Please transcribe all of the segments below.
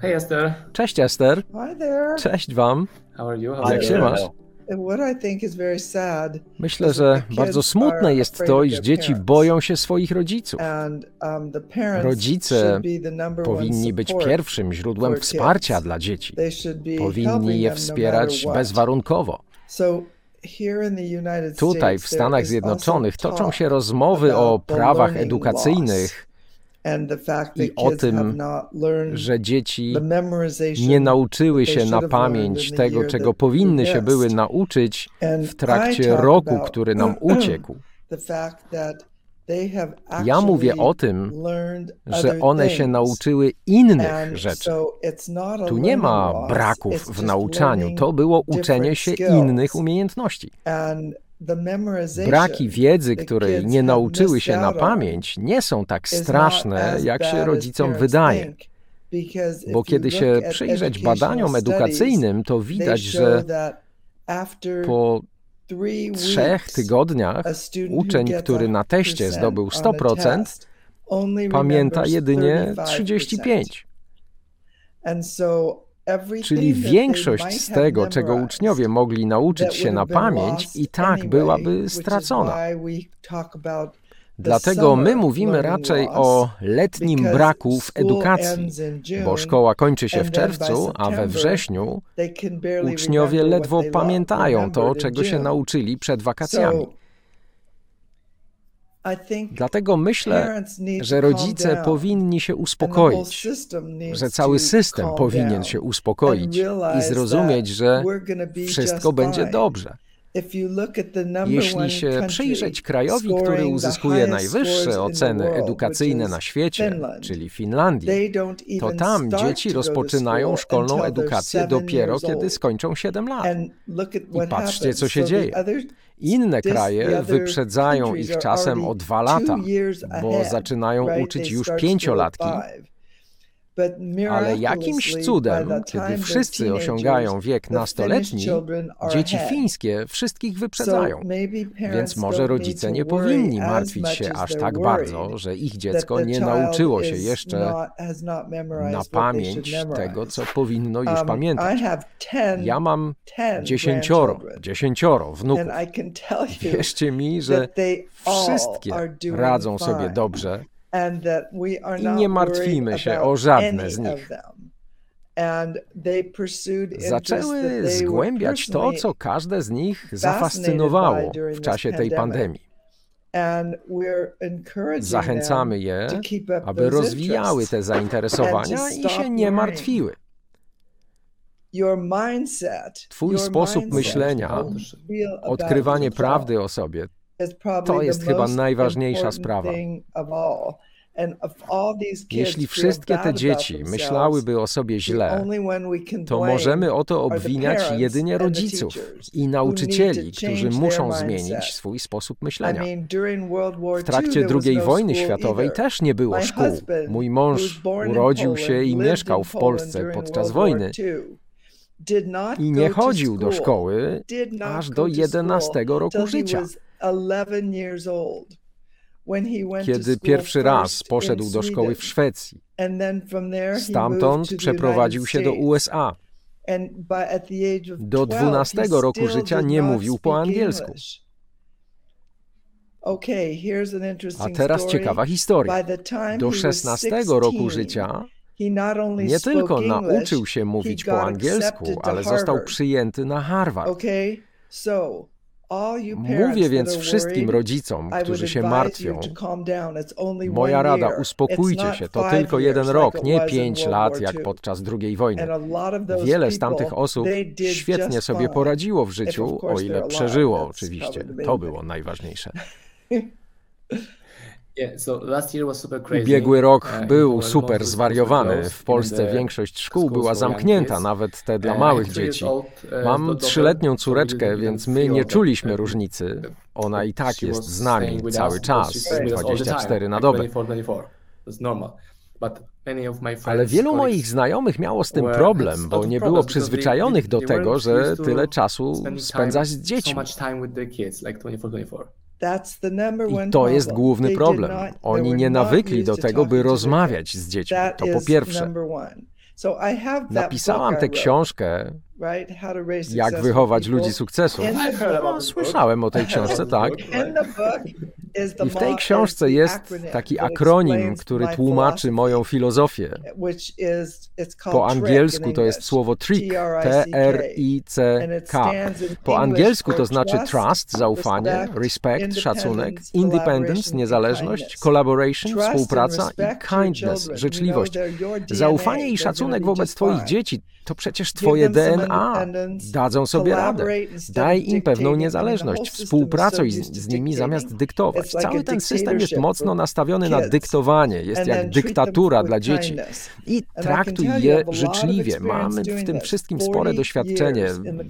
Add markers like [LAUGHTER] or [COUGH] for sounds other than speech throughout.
Hey Esther, Cześć Ester. Hi there. Cześć wam. how are you? How's Jak się masz? Myślę, że bardzo smutne jest to, iż dzieci boją się swoich rodziców. um, Rodzice Powinni być pierwszym źródłem wsparcia dla dzieci. Powinni je no wspierać bezwarunkowo. Tutaj, w Stanach Zjednoczonych, toczą się rozmowy o prawach edukacyjnych, i [CLEARS THROAT] o tym, że dzieci nie nauczyły się na pamięć tego, czego powinny się były nauczyć w trakcie roku, który nam uciekł. Ja mówię o tym, że one się nauczyły innych rzeczy. Tu nie ma braków w nauczaniu, to było uczenie się innych umiejętności. Braki wiedzy, której nie nauczyły się na pamięć, nie są tak straszne, as jak się rodzicom wydaje. Bo kiedy się przyjrzeć badaniom edukacyjnym, to widać, że po trzech tygodniach uczeń, który na teście 100% zdobył on a 100%, test only pamięta jedynie 35%. 35. And so everything Czyli większość z tego, czego uczniowie mogli nauczyć się na pamięć, i tak byłaby stracona. Dlatego my mówimy raczej o letnim braku w edukacji, bo szkoła kończy się w czerwcu, a we wrześniu uczniowie ledwo pamiętają to, czego się nauczyli przed wakacjami. Dlatego myślę, że rodzice powinni się uspokoić, że cały system powinien się uspokoić i zrozumieć, że wszystko będzie dobrze. Jeśli się przyjrzeć krajowi, który uzyskuje najwyższe oceny edukacyjne na świecie, czyli Finlandii, to tam dzieci rozpoczynają szkolną edukację dopiero kiedy skończą 7 lat. I patrzcie, co się dzieje. Inne kraje wyprzedzają ich czasem o dwa lata, two years bo zaczynają uczyć już pięciolatki, ale jakimś cudem, kiedy wszyscy osiągają wiek nastoletni, dzieci fińskie wszystkich wyprzedzają. Więc może rodzice nie powinni martwić się aż tak bardzo, że ich dziecko nie nauczyło się jeszcze na pamięć tego, co powinno już Um, pamiętać. have 10, Ja mam 10 dziesięcioro, dziesięcioro wnuków. Wierzcie mi, że wszystkie radzą sobie dobrze i nie martwimy się o żadne z nich. Zaczęły zgłębiać to, co każde z nich zafascynowało w czasie tej pandemii. Zachęcamy je, aby rozwijały te zainteresowania i się nie martwiły. Twój sposób myślenia, Odkrywanie prawdy o sobie, to jest chyba najważniejsza sprawa. jeśli wszystkie te dzieci myślałyby o sobie źle, to możemy o to obwiniać jedynie rodziców i nauczycieli, którzy muszą zmienić swój sposób myślenia. W trakcie II, no wojny światowej też nie było szkół. Mój mąż urodził się i mieszkał w Polsce podczas wojny i nie chodził do szkoły aż do to 11 school roku życia. Was 11 years old. When he went to Kiedy pierwszy raz poszedł do szkoły w Szwecji. and then from there he moved Stamtąd przeprowadził się do. USA. And by, at the age of Do 12, 12 he roku życia nie mówił po angielsku. English. Okay, here's an A teraz story. ciekawa historia. By the time Do he was 16 16, roku życia nie tylko nauczył się mówić po angielsku, ale został przyjęty na Harvard. Mówię więc wszystkim rodzicom, którzy się martwią, moja rada, uspokójcie się, to tylko jeden rok, nie pięć lat jak podczas II wojny. Wiele z tamtych osób świetnie sobie poradziło w życiu, o ile przeżyło oczywiście. To było najważniejsze. [LAUGHS] Ubiegły rok był super zwariowany. W Polsce większość szkół była zamknięta, nawet te dla małych dzieci. uh, Mam trzyletnią córeczkę, więc my nie czuliśmy różnicy. Ona i tak jest z nami cały czas, she stayed with us all the 24 time, na dobę. 24, 24. That's normal. But many of my friends, Ale wielu moich znajomych miało z tym problem, bo nie było problems because they- przyzwyczajonych i to jest główny problem. Oni nie nawykli do tego, by rozmawiać z dziećmi. To po pierwsze. Napisałam tę książkę, jak wychować ludzi sukcesu. Słyszałem o tej książce, tak. I w tej książce jest taki akronim, który tłumaczy moją filozofię. Po angielsku to jest słowo trick, T-R-I-C-K. Po angielsku to znaczy trust, zaufanie, respect, szacunek, independence, niezależność, collaboration, współpraca i kindness, życzliwość. Zaufanie i szacunek wobec Twoich dzieci to przecież twoje DNA. Dadzą sobie radę. Daj im pewną niezależność. Współpracuj z, nimi zamiast dyktować. Cały ten system jest mocno nastawiony na dyktowanie. Jest jak dyktatura dla dzieci. I traktuj je życzliwie. Mamy w tym wszystkim spore doświadczenie.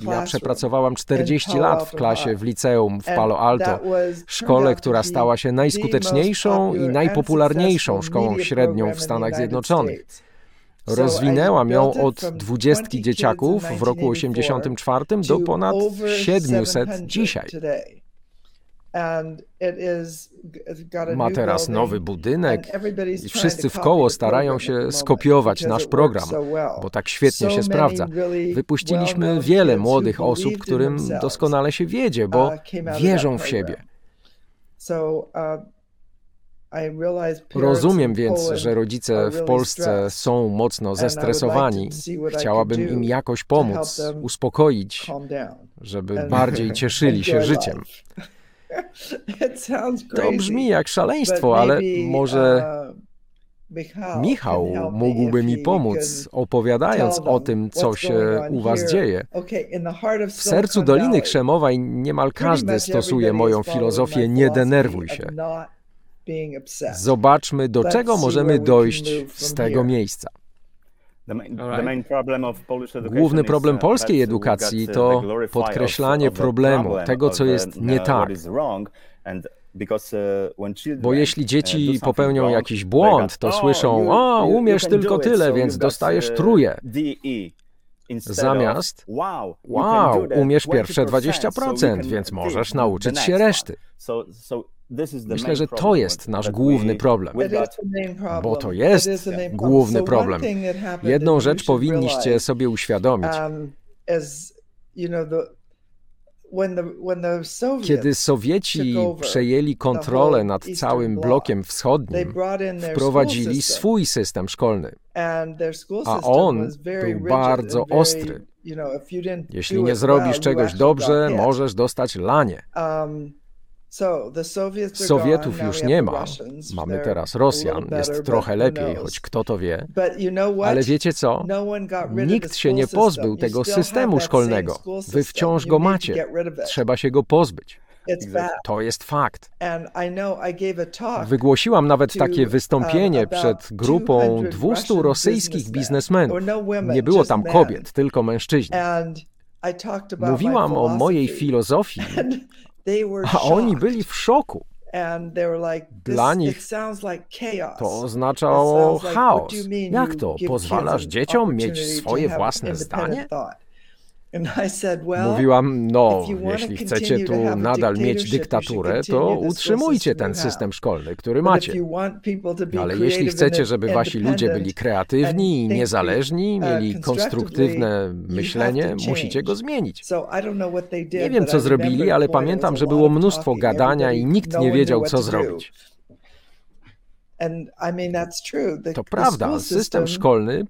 Ja przepracowałam 40 lat w klasie w liceum w Palo Alto, szkole, która stała się najskuteczniejszą i najpopularniejszą szkołą średnią w Stanach Zjednoczonych. Rozwinęłam ją od dwudziestki dzieciaków w roku 84 do ponad 700 dzisiaj. Ma teraz nowy budynek i wszyscy w koło starają się skopiować nasz program, bo tak świetnie się sprawdza. Wypuściliśmy wiele młodych osób, którym doskonale się wiedzie, bo wierzą w siebie. Rozumiem więc, że rodzice w Polsce są mocno zestresowani. Chciałabym im jakoś pomóc, uspokoić, żeby bardziej [LAUGHS] cieszyli się życiem. [LAUGHS] To brzmi jak szaleństwo, ale może Michał mógłby mi pomóc, opowiadając o tym, co się u Was dzieje. W sercu Doliny Krzemowej niemal każdy stosuje moją filozofię nie denerwuj się. Zobaczmy, do czego możemy dojść z tego miejsca. Główny problem polskiej edukacji to podkreślanie problemu, tego co jest nie tak. Bo jeśli dzieci popełnią jakiś błąd, to słyszą: O, umiesz tylko tyle, więc dostajesz truje. Zamiast: Wow, umiesz pierwsze 20%, więc możesz nauczyć się reszty. Myślę, że to jest nasz główny problem, bo to jest główny problem. Jedną rzecz powinniście sobie uświadomić. Kiedy Sowieci przejęli kontrolę nad całym blokiem wschodnim, wprowadzili swój system szkolny, a on był bardzo ostry. Jeśli nie zrobisz czegoś dobrze, możesz dostać lanie. Sowietów już nie ma. Mamy teraz Rosjan. Jest trochę lepiej, choć kto to wie. Ale wiecie co? Nikt się nie pozbył tego systemu szkolnego. Wy wciąż go macie. Trzeba się go pozbyć. To jest fakt. Wygłosiłam nawet takie wystąpienie przed grupą 200 rosyjskich biznesmenów. Nie było tam kobiet, tylko mężczyźni. Mówiłam o mojej filozofii [LAUGHS] A oni byli w szoku. Dla nich to oznaczało chaos. Jak to? Pozwalasz dzieciom mieć swoje własne zdanie? Mówiłam, no, jeśli chcecie tu nadal mieć dyktaturę, to utrzymujcie ten system szkolny, który macie. Ale jeśli chcecie, żeby wasi ludzie byli kreatywni i niezależni, mieli konstruktywne myślenie, musicie go zmienić. Nie wiem, co zrobili, ale pamiętam, że było mnóstwo gadania i nikt nie wiedział, co zrobić. To prawda, system szkolny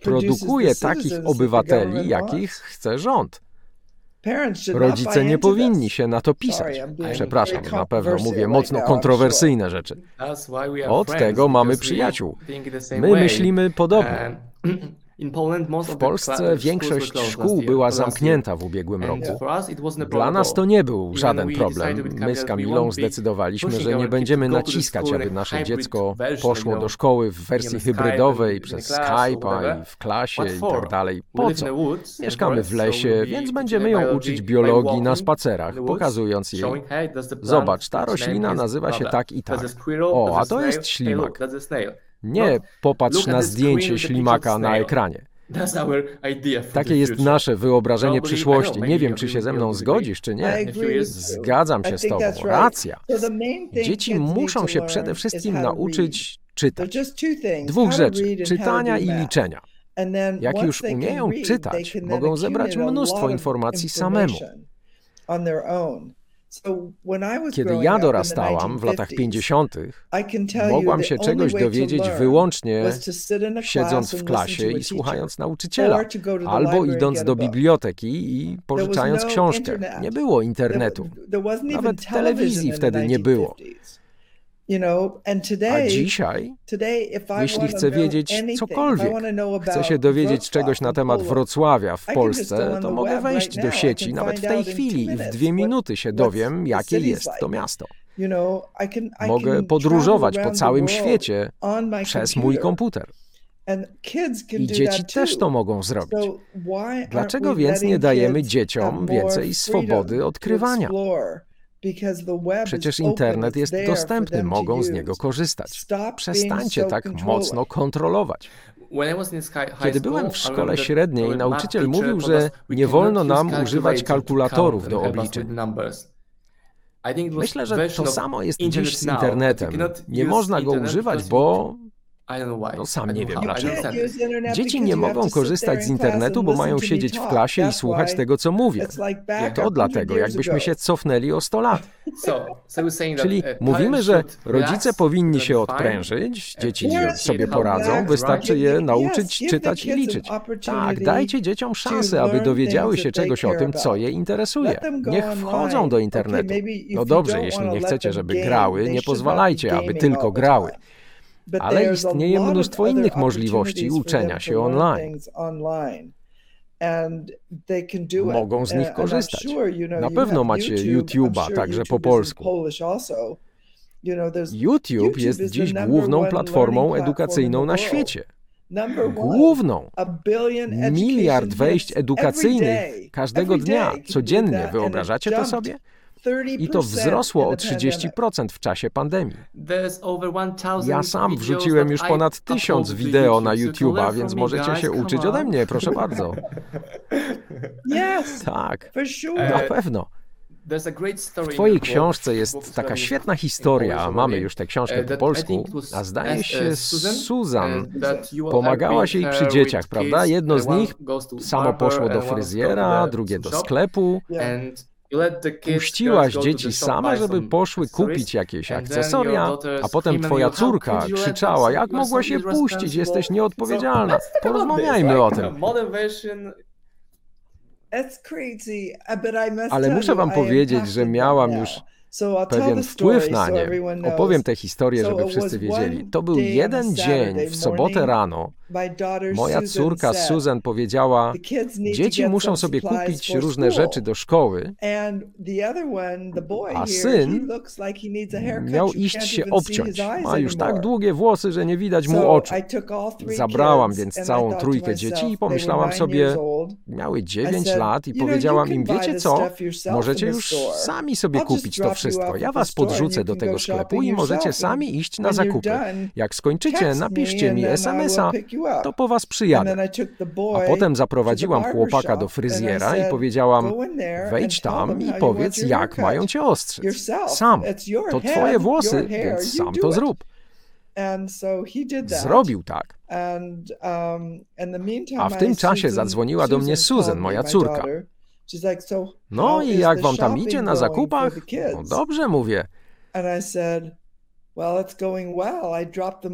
produkuje takich obywateli, jakich chce rząd. Rodzice nie powinni się na to pisać. Przepraszam, na pewno mówię mocno kontrowersyjne rzeczy. Od tego mamy przyjaciół. My myślimy podobnie. [CLEARS THROAT] W Polsce większość szkół była zamknięta w ubiegłym roku. Dla nas to nie był żaden problem. My z Kamilą zdecydowaliśmy, że nie będziemy naciskać, aby nasze dziecko poszło do szkoły w wersji hybrydowej przez Skype'a i w klasie i tak dalej. Po co? Mieszkamy w lesie, więc będziemy ją uczyć biologii na spacerach, pokazując jej. Zobacz, ta roślina nazywa się tak i tak. O, a to jest ślimak. Nie popatrz na zdjęcie ślimaka na ekranie. Takie jest nasze wyobrażenie przyszłości. Nie wiem, czy się ze mną zgodzisz, czy nie. Zgadzam się z tobą. Racja. Dzieci muszą się przede wszystkim nauczyć czytać. Dwóch rzeczy: czytania i liczenia. Jak już umieją czytać, mogą zebrać mnóstwo informacji samemu. Kiedy ja dorastałam w latach 50., mogłam się czegoś dowiedzieć wyłącznie siedząc w klasie i słuchając nauczyciela, albo idąc do biblioteki i pożyczając książkę. Nie było internetu. Nawet telewizji wtedy nie było. A dzisiaj, jeśli chcę wiedzieć cokolwiek, chcę się dowiedzieć czegoś na temat Wrocławia w Polsce, to mogę wejść do sieci nawet w tej chwili i w dwie minuty się dowiem, jakie jest to miasto. Mogę podróżować po całym świecie przez mój komputer. I dzieci też to mogą zrobić. Dlaczego więc nie dajemy dzieciom więcej swobody odkrywania? Przecież internet jest dostępny, mogą z niego korzystać. Przestańcie tak mocno kontrolować. Kiedy byłem w szkole średniej, nauczyciel mówił, że nie wolno nam używać kalkulatorów do obliczeń. Myślę, że to samo jest dziś z internetem. Nie można go używać, bo no sam nie wiem dlaczego. Dzieci nie mogą korzystać z internetu, bo mają siedzieć w klasie i słuchać tego, co mówię. To dlatego, jakbyśmy się cofnęli o 100 lat. Czyli mówimy, że rodzice powinni się odprężyć, dzieci sobie poradzą, wystarczy je nauczyć czytać i liczyć. Tak, dajcie dzieciom szansę, aby dowiedziały się czegoś o tym, co je interesuje. Niech wchodzą do internetu. No dobrze, jeśli nie chcecie, żeby grały, nie pozwalajcie, aby tylko grały ale istnieje mnóstwo innych możliwości uczenia się online. Mogą z nich korzystać. Na pewno macie YouTube'a także po polsku. YouTube jest dziś główną platformą edukacyjną na świecie. Główną. Miliard wejść edukacyjnych każdego dnia, codziennie. Wyobrażacie to sobie? i to wzrosło o 30% w czasie pandemii. Ja sam wrzuciłem już ponad 1000 wideo na YouTube'a, więc możecie się uczyć ode mnie, proszę bardzo. [LAUGHS] Tak, na pewno. W Twojej książce jest taka świetna historia, mamy już tę książkę po polsku, a zdaje się Susan pomagałaś jej przy dzieciach, prawda? Jedno z nich samo poszło do fryzjera, drugie do sklepu. Puściłaś dzieci same, żeby poszły kupić jakieś akcesoria, a potem twoja córka krzyczała, jak mogłaś je puścić, jesteś nieodpowiedzialna. Porozmawiajmy o tym. Ale muszę wam powiedzieć, że miałam już pewien wpływ na nie. Opowiem tę historię, żeby wszyscy wiedzieli. To był jeden dzień w sobotę rano, Moja córka Susan powiedziała, dzieci muszą sobie kupić różne rzeczy do szkoły, a syn miał iść się obciąć. Ma już tak długie włosy, że nie widać mu oczu. Zabrałam więc całą trójkę dzieci i pomyślałam sobie, miały 9 lat i powiedziałam im, wiecie co, możecie już sami sobie kupić to wszystko. Ja was podrzucę do tego sklepu i możecie sami iść na zakupy. Jak skończycie, napiszcie mi SMS-a to po was przyjadę. A potem zaprowadziłam chłopaka do fryzjera i powiedziałam, wejdź tam i powiedz, jak mają cię ostrzec. Sam. To twoje włosy, więc sam to zrób. Zrobił tak. A w tym czasie zadzwoniła do mnie Susan, moja córka. No i jak wam tam idzie na zakupach? No dobrze, mówię.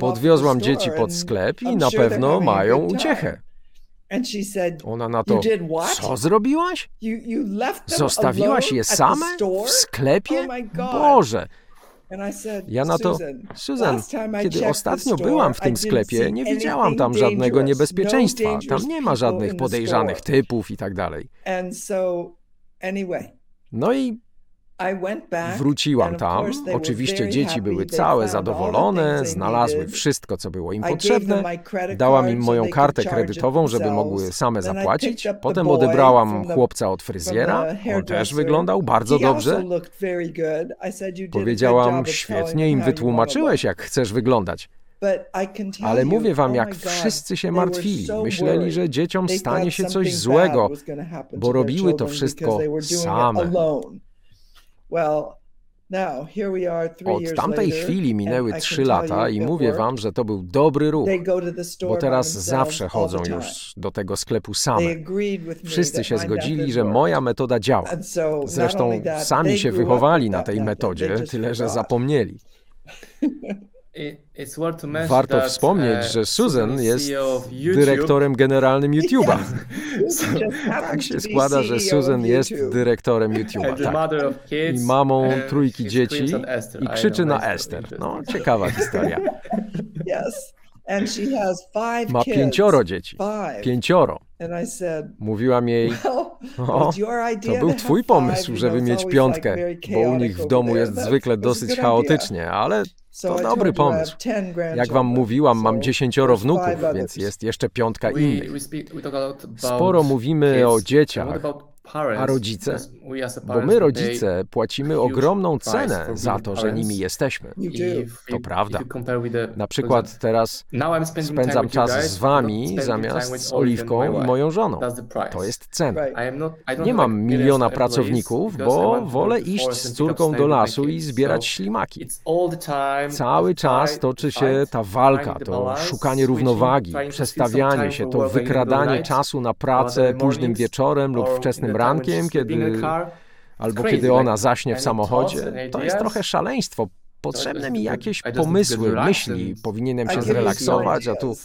Podwiozłam dzieci pod sklep i na pewno mają uciechę. Ona na to, co zrobiłaś? Zostawiłaś je same w sklepie? Boże! Ja na to, Susan, kiedy ostatnio byłam w tym sklepie, nie widziałam tam żadnego niebezpieczeństwa. Tam nie ma żadnych podejrzanych typów i tak dalej. No i Wróciłam tam. Oczywiście dzieci były całe zadowolone, znalazły wszystko, co było im potrzebne. Dałam im moją kartę kredytową, żeby mogły same zapłacić. Potem odebrałam chłopca od fryzjera. On też wyglądał bardzo dobrze. Powiedziałam, świetnie im wytłumaczyłeś, jak chcesz wyglądać. Ale mówię wam, jak wszyscy się martwili. Myśleli, że dzieciom stanie się coś złego, bo robiły to wszystko same. Od tamtej chwili minęły trzy lata i mówię wam, że to był dobry ruch, bo teraz zawsze chodzą już do tego sklepu same. Wszyscy się zgodzili, że moja metoda działa. Zresztą sami się wychowali na tej metodzie, tyle że zapomnieli. [LAUGHS] Warto wspomnieć, że Susan jest dyrektorem generalnym YouTube'a. [LAUGHS] Tak się składa, że Susan jest dyrektorem YouTube'a. Tak. I mamą trójki dzieci i krzyczy na Esther. No, ciekawa [LAUGHS] historia. Ma pięcioro dzieci. Pięcioro. Mówiłam jej, o, to był twój pomysł, żeby mieć piątkę, bo u nich w domu jest zwykle dosyć chaotycznie, ale to dobry pomysł. Jak wam mówiłam, mam dziesięcioro wnuków, więc jest jeszcze piątka innych. Sporo mówimy o dzieciach, a rodzice? Bo my, rodzice, płacimy ogromną cenę za to, że nimi jesteśmy. To prawda. Na przykład teraz spędzam czas z wami zamiast z Oliwką i moją żoną. To jest cena. Nie mam miliona pracowników, bo wolę iść z córką do lasu i zbierać ślimaki. Cały czas toczy się ta walka, to szukanie równowagi, przestawianie się, to wykradanie czasu na pracę późnym wieczorem lub wczesnym rankiem, kiedy albo kiedy ona zaśnie w samochodzie, to jest trochę szaleństwo. Potrzebne mi jakieś pomysły, myśli, powinienem się zrelaksować, a tu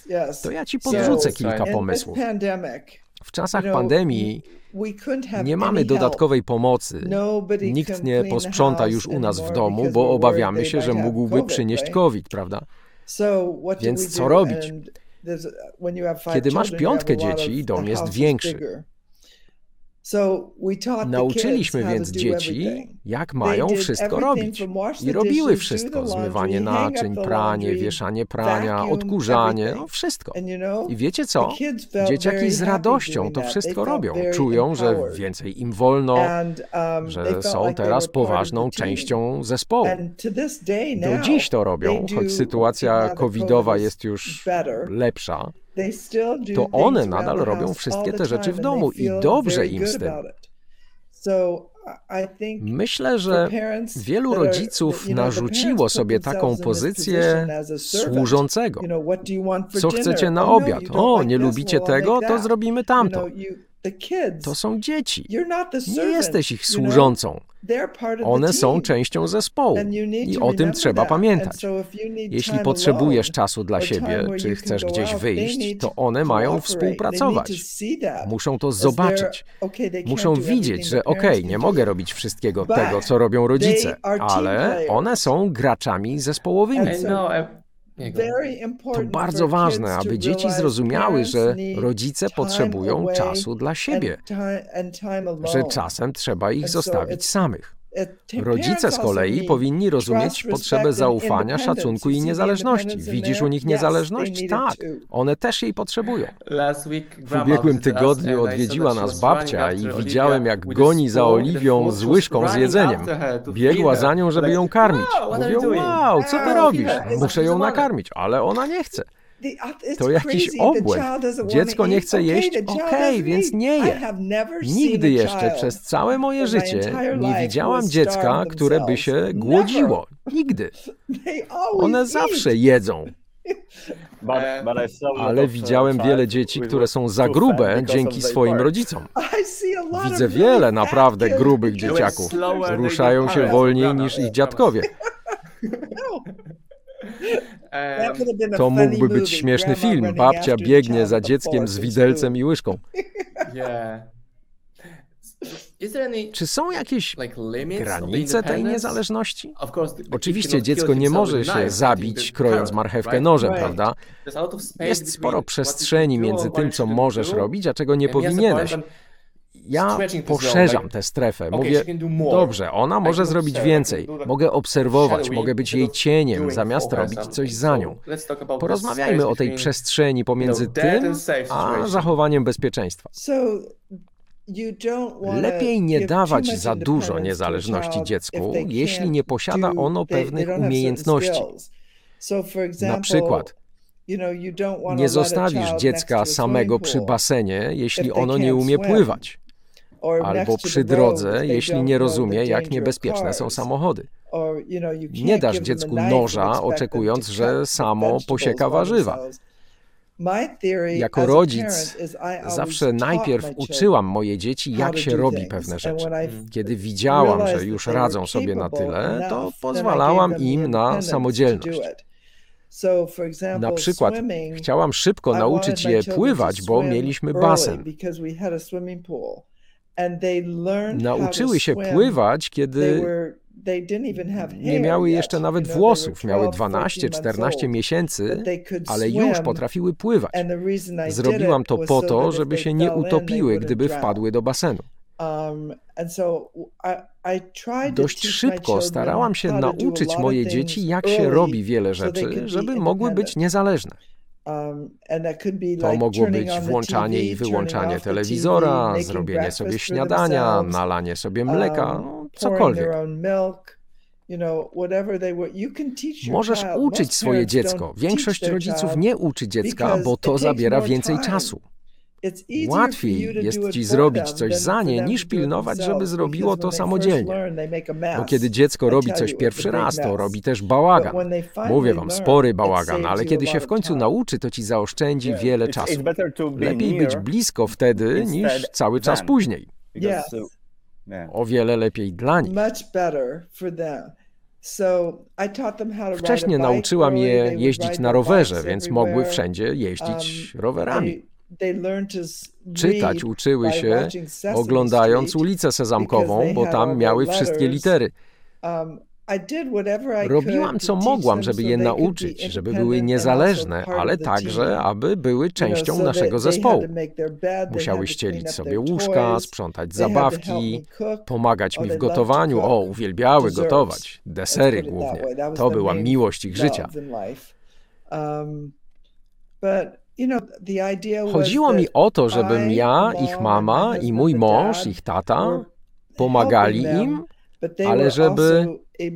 to ja ci podrzucę kilka pomysłów. W czasach pandemii nie mamy dodatkowej pomocy. Nikt nie posprząta już u nas w domu, bo obawiamy się, że mógłby przynieść COVID, prawda? Więc co robić? Kiedy masz piątkę dzieci, dom jest większy. Nauczyliśmy więc dzieci, jak mają wszystko robić. I robiły wszystko: zmywanie naczyń, pranie, wieszanie prania, odkurzanie, no wszystko. I wiecie co? Dzieciaki z radością to wszystko robią. Czują, że więcej im wolno, um, że są teraz poważną częścią zespołu. Do dziś to robią, choć sytuacja covidowa jest już lepsza to one nadal robią wszystkie te rzeczy w domu i dobrze im z tym. Myślę, że wielu rodziców narzuciło sobie taką pozycję służącego. Co chcecie na obiad? O, nie lubicie tego? To zrobimy tamto. To są dzieci. Nie jesteś ich służącą. One są częścią zespołu i o tym trzeba pamiętać. Jeśli potrzebujesz czasu dla siebie, czy chcesz gdzieś wyjść, to one mają współpracować. Muszą to zobaczyć. Muszą widzieć, że okej, okay, nie mogę robić wszystkiego tego, co robią rodzice, ale one są graczami zespołowymi. To bardzo ważne, aby dzieci zrozumiały, że rodzice potrzebują czasu dla siebie, że czasem trzeba ich zostawić samych. Rodzice z kolei powinni rozumieć potrzebę zaufania, szacunku i niezależności. Widzisz u nich niezależność? Tak, one też jej potrzebują. W ubiegłym tygodniu odwiedziła nas babcia i widziałem, jak goni za Oliwią z łyżką z jedzeniem. Biegła za nią, żeby ją karmić. Mówią, wow, co ty robisz? Muszę ją nakarmić, ale ona nie chce. To jakiś obłęd. Dziecko nie chce jeść? Okej, okay, więc nie je. Nigdy jeszcze przez całe moje życie nie widziałam dziecka, które by się głodziło. Nigdy. One zawsze jedzą. [LAUGHS] Ale widziałem wiele dzieci, które są za grube dzięki swoim rodzicom. Widzę wiele naprawdę grubych dzieciaków. Ruszają się wolniej niż ich dziadkowie. [LAUGHS] To mógłby być śmieszny film. Babcia biegnie za dzieckiem z widelcem i łyżką. [LAUGHS] Czy są jakieś granice tej niezależności? Oczywiście dziecko nie może się zabić, krojąc marchewkę nożem, prawda? Jest sporo przestrzeni między tym, co możesz robić, a czego nie powinieneś. Ja poszerzam tę strefę. Mówię, dobrze, ona może zrobić więcej. Mogę obserwować, mogę być jej cieniem, zamiast robić coś za nią. Porozmawiajmy o tej przestrzeni pomiędzy tym, a zachowaniem bezpieczeństwa. Lepiej nie dawać za dużo niezależności dziecku, jeśli nie posiada ono pewnych umiejętności. Na przykład, nie zostawisz dziecka samego przy basenie, jeśli ono nie umie pływać albo przy drodze, jeśli nie rozumie, jak niebezpieczne są samochody. Nie dasz dziecku noża, oczekując, że samo posieka warzywa. Jako rodzic zawsze najpierw uczyłam moje dzieci, jak się robi pewne rzeczy. Kiedy widziałam, że już radzą sobie na tyle, to pozwalałam im na samodzielność. Na przykład chciałam szybko nauczyć je pływać, bo mieliśmy basen. Nauczyły się pływać, kiedy nie miały jeszcze nawet włosów, miały 12-14 miesięcy, ale już potrafiły pływać. Zrobiłam to po to, żeby się nie utopiły, gdyby wpadły do basenu. Um, Dość szybko starałam się nauczyć moje dzieci, jak się robi wiele rzeczy, żeby mogły być niezależne. Um, to mogło być włączanie i wyłączanie telewizora, zrobienie sobie śniadania, nalanie sobie mleka, um, no, cokolwiek. Możesz uczyć swoje dziecko. Większość rodziców nie uczy dziecka, bo to zabiera więcej czasu. Łatwiej jest ci zrobić coś za nie, niż pilnować, żeby zrobiło to samodzielnie. Bo kiedy dziecko robi coś pierwszy raz, to robi też bałagan. Mówię wam, spory bałagan, ale kiedy się w końcu nauczy, to ci zaoszczędzi wiele czasu. Lepiej być blisko wtedy, niż cały czas później. O wiele lepiej dla nich. Wcześniej nauczyłam je jeździć na rowerze, więc mogły wszędzie jeździć um, rowerami. Czytać uczyły się oglądając ulicę Sezamkową, bo tam miały wszystkie litery. Um, Robiłam co mogłam, żeby je nauczyć, żeby były niezależne, ale także, aby były częścią naszego zespołu. Musiały ścielić sobie łóżka, sprzątać zabawki, pomagać mi w gotowaniu. O, uwielbiały gotować. Desery głównie. To była miłość ich życia. Chodziło mi o to, żebym ja, ich mama i mój mąż, ich tata pomagali im, ale żeby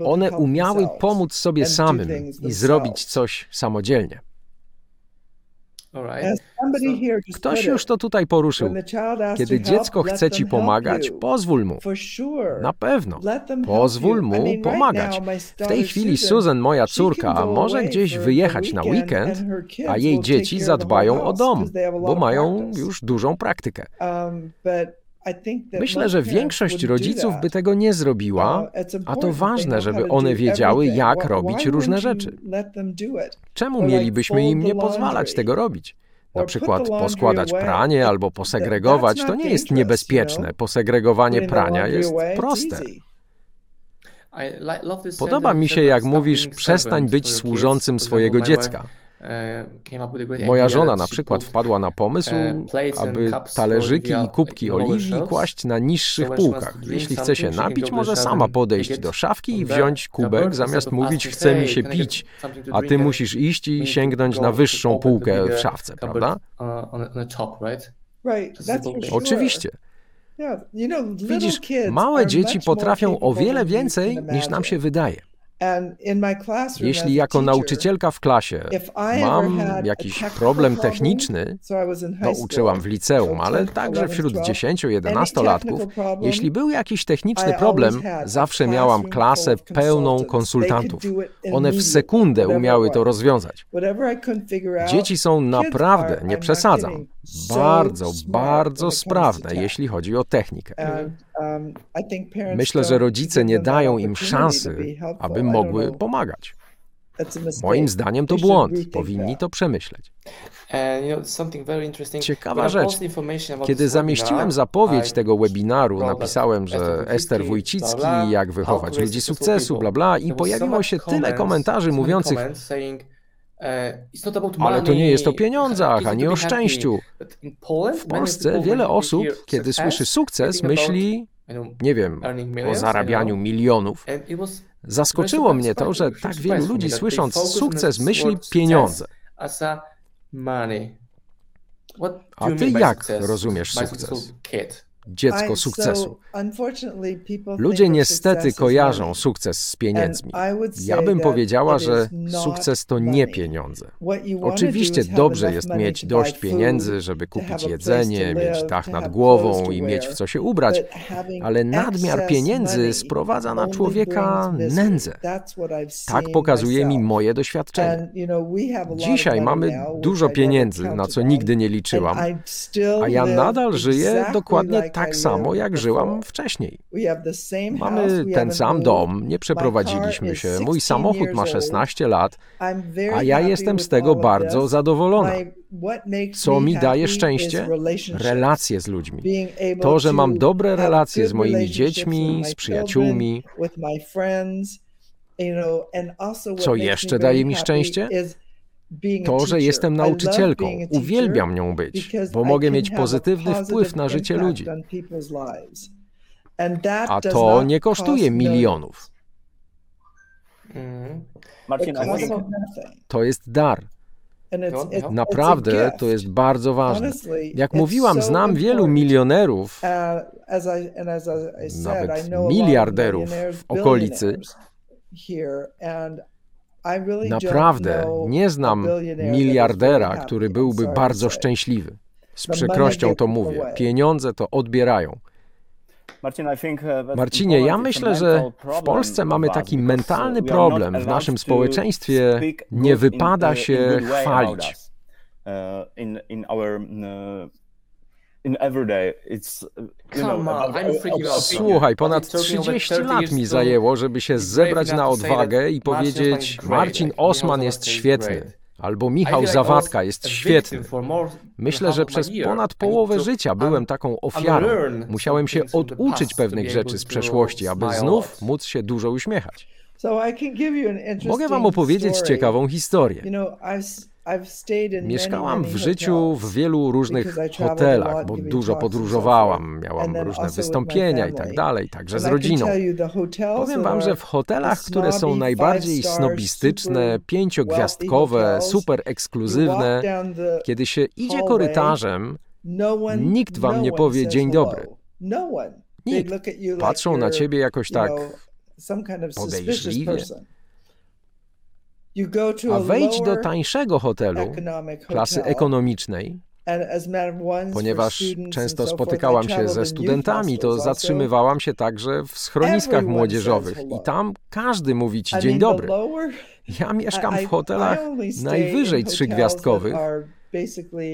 one umiały pomóc sobie samym i zrobić coś samodzielnie. Ktoś już to tutaj poruszył. Kiedy dziecko chce ci pomagać, pozwól mu. Na pewno. Pozwól mu pomagać. W tej chwili Susan, moja córka, może gdzieś wyjechać na weekend, a jej dzieci zadbają o dom, bo mają już dużą praktykę. Myślę, że większość rodziców by tego nie zrobiła, a to ważne, żeby one wiedziały, jak robić różne rzeczy. Czemu mielibyśmy im nie pozwalać tego robić? Na przykład poskładać pranie albo posegregować to nie jest niebezpieczne. Posegregowanie prania jest proste. Podoba mi się, jak mówisz, przestań być służącym swojego dziecka. E, Moja żona na przykład wpadła na pomysł, e, aby talerzyki i kubki oliwii kłaść na niższych półkach. Jeśli chce się napić, może sama podejść do szafki i wziąć kubek, zamiast mówić chce mi się pić, a ty musisz iść i sięgnąć na wyższą półkę w szafce, prawda? Oczywiście. Widzisz, małe dzieci potrafią o wiele więcej niż nam się wydaje. Jeśli jako nauczycielka w klasie mam jakiś problem techniczny, to uczyłam w liceum, ale także wśród 10-11-latków, jeśli był jakiś techniczny problem, zawsze miałam klasę pełną konsultantów. One w sekundę umiały to rozwiązać. Dzieci są naprawdę, nie przesadzam, bardzo, bardzo sprawne, jeśli chodzi o technikę. Um, Myślę, że rodzice nie dają im szansy, aby mogły pomagać. Moim zdaniem to błąd. Powinni to przemyśleć. Ciekawa rzecz. Kiedy zamieściłem zapowiedź tego webinaru, napisałem, że Ester Wójcicki, jak wychować ludzi sukcesu, bla bla, i pojawiło się tyle komentarzy mówiących, ale to nie jest o pieniądzach, ani o szczęściu. W Polsce wiele osób, kiedy słyszy sukces, myśli, nie wiem, o zarabianiu milionów. Zaskoczyło mnie to, że tak wielu ludzi słysząc sukces myśli pieniądze. A ty jak rozumiesz sukces? Dziecko sukcesu. Ludzie niestety kojarzą sukces z pieniędzmi. Ja bym powiedziała, że sukces to nie pieniądze. Oczywiście dobrze jest mieć dość pieniędzy, żeby kupić jedzenie, mieć dach nad głową i mieć w co się ubrać, ale nadmiar pieniędzy sprowadza na człowieka nędzę. Tak pokazuje mi moje doświadczenie. Dzisiaj mamy dużo pieniędzy, na co nigdy nie liczyłam, a ja nadal żyję dokładnie tak samo, jak żyłam wcześniej. Mamy ten sam dom, nie przeprowadziliśmy się, mój samochód ma 16 lat, a ja jestem z tego bardzo zadowolona. Co mi daje szczęście? Relacje z ludźmi. To, że mam dobre relacje z moimi dziećmi, z przyjaciółmi. Co jeszcze daje mi szczęście? To, że jestem nauczycielką, uwielbiam nią być, bo mogę mieć pozytywny wpływ na życie ludzi. A to nie kosztuje milionów. Mhm. To jest dar. Naprawdę to jest bardzo ważne. Jak mówiłam, znam wielu milionerów, nawet miliarderów w okolicy. Naprawdę nie znam miliardera, który byłby bardzo szczęśliwy. Z przykrością to mówię. Pieniądze to odbierają. Uh, Marcinie, ja myślę, że w Polsce mamy taki mentalny problem w naszym społeczeństwie. Nie wypada się chwalić. Słuchaj, ponad 30 lat mi zajęło, żeby się zebrać na odwagę i powiedzieć: Marcin Osman jest świetny. Albo Michał Zawadka jest świetny. Myślę, że przez ponad połowę życia byłem taką ofiarą. Musiałem się oduczyć pewnych rzeczy z przeszłości, aby znów móc się dużo uśmiechać. Mogę wam opowiedzieć ciekawą historię. Mieszkałam w życiu w wielu różnych hotelach, bo dużo podróżowałam, miałam różne wystąpienia i tak dalej, także z rodziną. Powiem wam, że w hotelach, które są najbardziej snobistyczne, pięciogwiazdkowe, super ekskluzywne, kiedy się idzie korytarzem, nikt wam nie powie dzień dobry. Nikt. Patrzą na ciebie jakoś tak podejrzliwie. A wejdź do tańszego hotelu, klasy ekonomicznej, ponieważ często spotykałam się ze studentami, to zatrzymywałam się także w schroniskach młodzieżowych i tam każdy mówi ci dzień dobry. Ja mieszkam w hotelach najwyżej trzygwiazdkowych,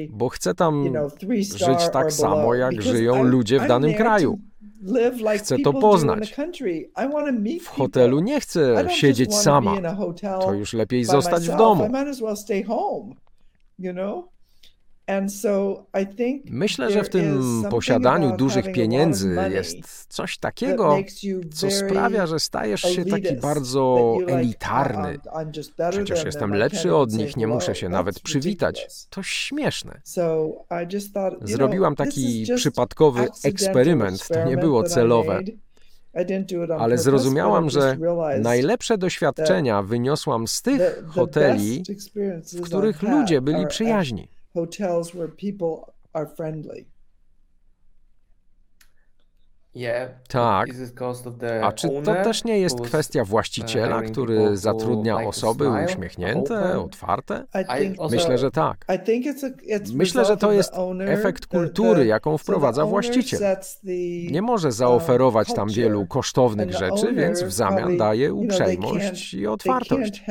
bo chcę tam żyć tak samo, jak żyją ludzie w danym kraju. Chcę to poznać. W hotelu nie chcę siedzieć sama. To już lepiej zostać w domu. Myślę, że w tym posiadaniu dużych pieniędzy jest coś takiego, co sprawia, że stajesz się taki bardzo elitarny. Przecież jestem lepszy od nich, nie muszę się nawet przywitać. To śmieszne. Zrobiłam taki przypadkowy eksperyment, to nie było celowe. Ale zrozumiałam, że najlepsze doświadczenia wyniosłam z tych hoteli, w których ludzie byli przyjaźni hotels where people are friendly. Tak. A czy to też nie jest kwestia właściciela, uh, który zatrudnia osoby uśmiechnięte, otwarte? Myślę, że tak. Myślę, że to jest efekt kultury, jaką wprowadza właściciel. Nie może zaoferować tam wielu kosztownych rzeczy, więc w zamian daje uprzejmość i otwartość.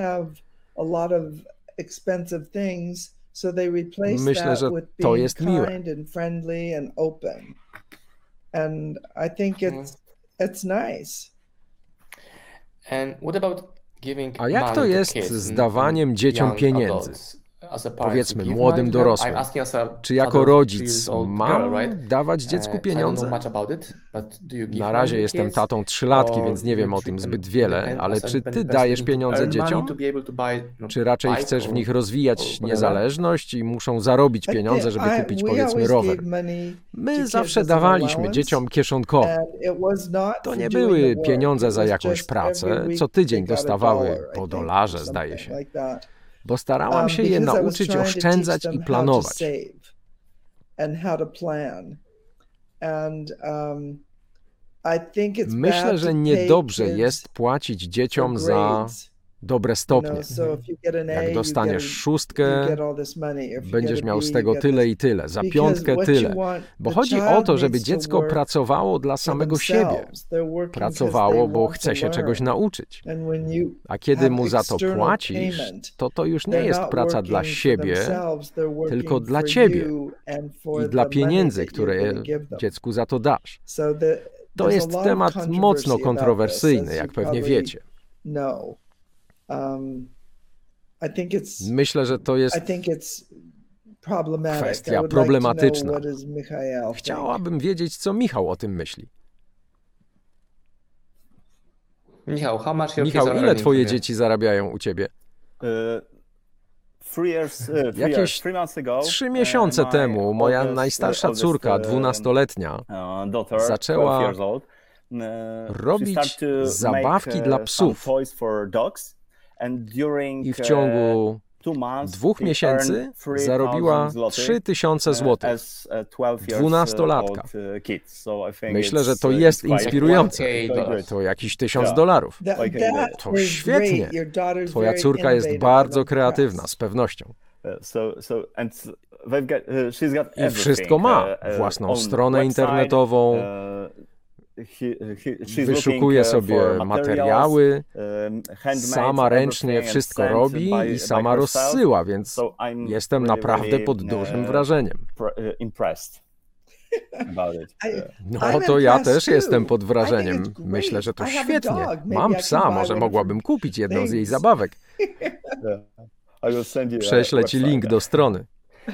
Myślę, że to jest miłe. And I think it's it's nice. And what about giving A jak to jest z dawaniem dzieciom pieniędzy? Powiedzmy młodym dorosłym. Czy jako rodzic mam dawać dziecku pieniądze? Na razie jestem tatą trzylatki, więc nie wiem o tym zbyt wiele, ale czy ty dajesz pieniądze dzieciom? Czy raczej chcesz w nich rozwijać niezależność i muszą zarobić pieniądze, żeby kupić powiedzmy rower? My zawsze dawaliśmy dzieciom kieszonkowo. To nie były pieniądze za jakąś pracę, co tydzień dostawały po dolarze, zdaje się bo starałam um, się je nauczyć oszczędzać i planować. um, Myślę, że niedobrze jest płacić dzieciom za dobre stopnie. Jak dostaniesz szóstkę, będziesz miał z tego tyle i tyle, za piątkę tyle. Bo chodzi o to, żeby dziecko pracowało dla samego siebie. Pracowało, bo chce się czegoś nauczyć. A kiedy mu za to płacisz, to to już nie jest praca dla siebie, tylko dla ciebie i dla pieniędzy, które dziecku za to dasz. To jest temat mocno kontrowersyjny, jak pewnie wiecie. No. Um, Myślę, że to jest kwestia problematyczna. Chciałabym wiedzieć, co Michał o tym myśli. Michał, how much Michał ile twoje dzieci zarabiają u ciebie? Uh, Jakieś trzy miesiące uh, temu moja najstarsza córka, dwunastoletnia, zaczęła robić zabawki dla psów. I w ciągu dwóch miesięcy zarobiła 3000 zł. Dwunastolatka. Myślę, że to jest inspirujące. To jakiś tysiąc dolarów. To świetnie. Twoja córka jest bardzo kreatywna, z pewnością. I wszystko ma. Własną stronę internetową, wyszukuje sobie materiały, sama ręcznie wszystko robi i sama rozsyła, więc jestem naprawdę pod dużym uh, wrażeniem. No to ja też jestem pod wrażeniem. Myślę, że to świetnie. Mam psa, może mogłabym kupić jedną z jej zabawek. [LAUGHS] Prześlę ci link do strony.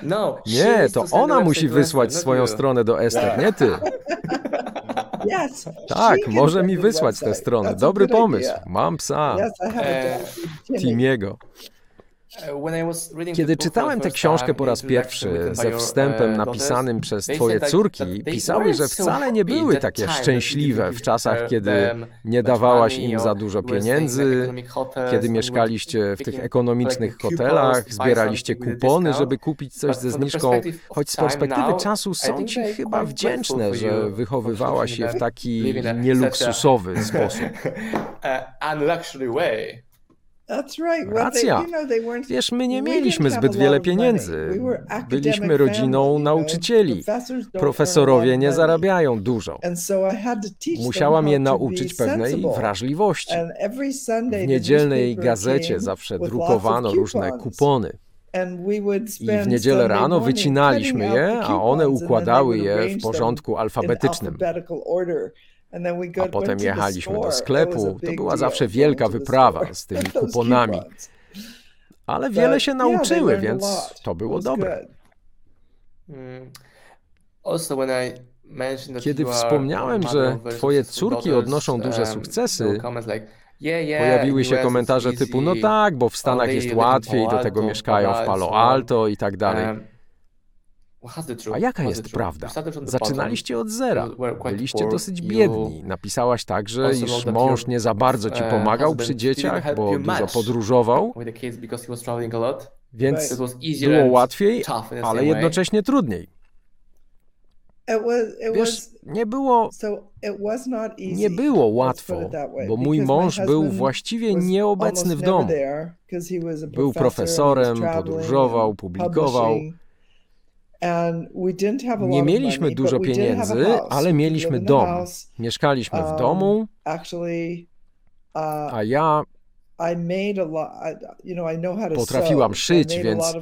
No, nie, to ona musi wysłać swoją stronę do Ester, nie ty. [LAUGHS] Tak, może mi wysłać tę stronę. Dobry pomysł. Mam psa. Timiego. Kiedy czytałem tę książkę po raz pierwszy ze wstępem napisanym przez twoje córki, pisały, że wcale nie były takie szczęśliwe w czasach, kiedy nie dawałaś im za dużo pieniędzy, kiedy mieszkaliście w tych ekonomicznych hotelach, zbieraliście kupony, żeby kupić coś ze zniżką, choć z perspektywy czasu są ci chyba wdzięczne, że wychowywałaś je w taki nieluksusowy sposób. [LAUGHS] Racja. Wiesz, my nie mieliśmy zbyt wiele pieniędzy. Byliśmy rodziną nauczycieli. Profesorowie nie zarabiają dużo. Musiałam je nauczyć pewnej wrażliwości. W niedzielnej gazecie zawsze drukowano różne kupony. I w niedzielę rano wycinaliśmy je, a one układały je w porządku alfabetycznym. A potem jechaliśmy do sklepu. To była zawsze wielka wyprawa z tymi [LAUGHS] kuponami. Ale wiele się nauczyły, więc to było dobre. Hmm. Kiedy wspomniałem, że twoje córki odnoszą duże um, sukcesy, pojawiły się komentarze typu, no tak, bo w Stanach jest łatwiej, do tego mieszkają w Palo Alto i tak dalej. A jaka jest prawda? Zaczynaliście od zera. Byliście dosyć biedni. Napisałaś także, iż mąż nie za bardzo ci uh, pomagał przy dzieciach, bo dużo podróżował. Więc było łatwiej, ale jednocześnie trudniej. Wiesz, nie było, nie było łatwo, bo mój mąż był właściwie nieobecny w domu. Był profesorem, podróżował, publikował. Nie mieliśmy dużo pieniędzy, ale mieliśmy dom. Mieszkaliśmy w um, domu, uh, a ja potrafiłam szyć, więc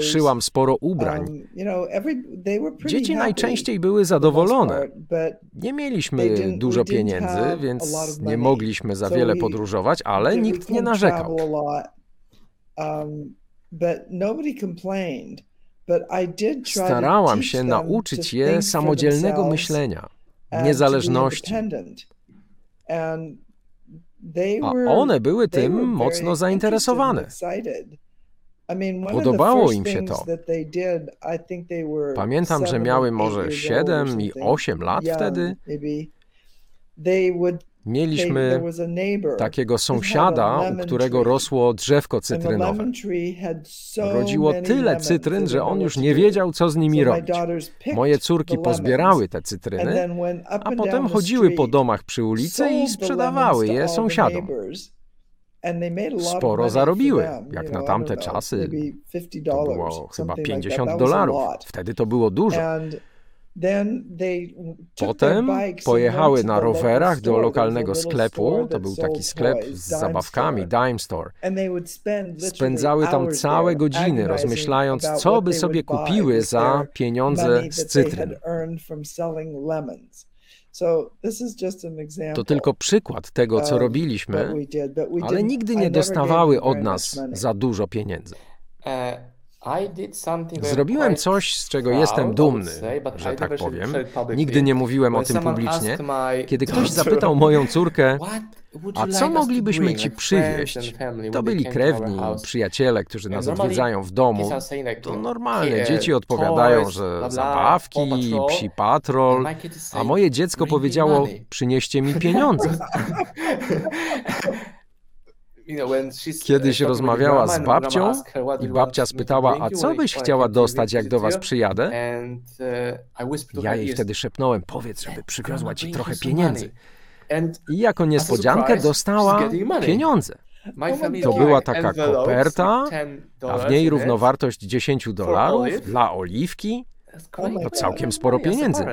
szyłam sporo ubrań. Um, Dzieci najczęściej były zadowolone. Nie mieliśmy dużo pieniędzy, więc nie mogliśmy za wiele podróżować, ale nikt nie narzekał. Um, but nobody complained. Starałam się nauczyć je samodzielnego myślenia, niezależności. A one były tym mocno zainteresowane. Podobało im się to. Pamiętam, że miały może 7 i 8 lat wtedy. Mieliśmy takiego sąsiada, u którego rosło drzewko cytrynowe. Rodziło tyle cytryn, że on już nie wiedział, co z nimi robić. Moje córki pozbierały te cytryny, a potem chodziły po domach przy ulicy i sprzedawały je sąsiadom. Sporo zarobiły, jak na tamte czasy. To było chyba 50 dolarów. Wtedy to było dużo. Potem pojechały na rowerach do lokalnego sklepu, to był taki sklep z zabawkami, Dime Store. Spędzały tam całe godziny, rozmyślając, co by sobie kupiły za pieniądze z cytryn. To tylko przykład tego, co robiliśmy, ale nigdy nie dostawały od nas za dużo pieniędzy. Zrobiłem coś, z czego jestem dumny, że tak powiem. Nigdy nie mówiłem o tym publicznie. Kiedy ktoś zapytał moją córkę, a co moglibyśmy ci przywieźć? To byli krewni, przyjaciele, którzy nas odwiedzają w domu. To normalne. Dzieci odpowiadają, że zabawki, psi patrol, a moje dziecko powiedziało, przynieście mi pieniądze. [LAUGHS] Kiedyś rozmawiała z babcią i babcia spytała, a co byś chciała dostać, jak do was przyjadę? Uh, ja jej wtedy szepnąłem, powiedz, żeby przywiozła ci trochę pieniędzy. I jako niespodziankę dostała pieniądze. To była taka koperta, a w niej równowartość 10 dolarów dla oliwki. To całkiem sporo pieniędzy. [LAUGHS]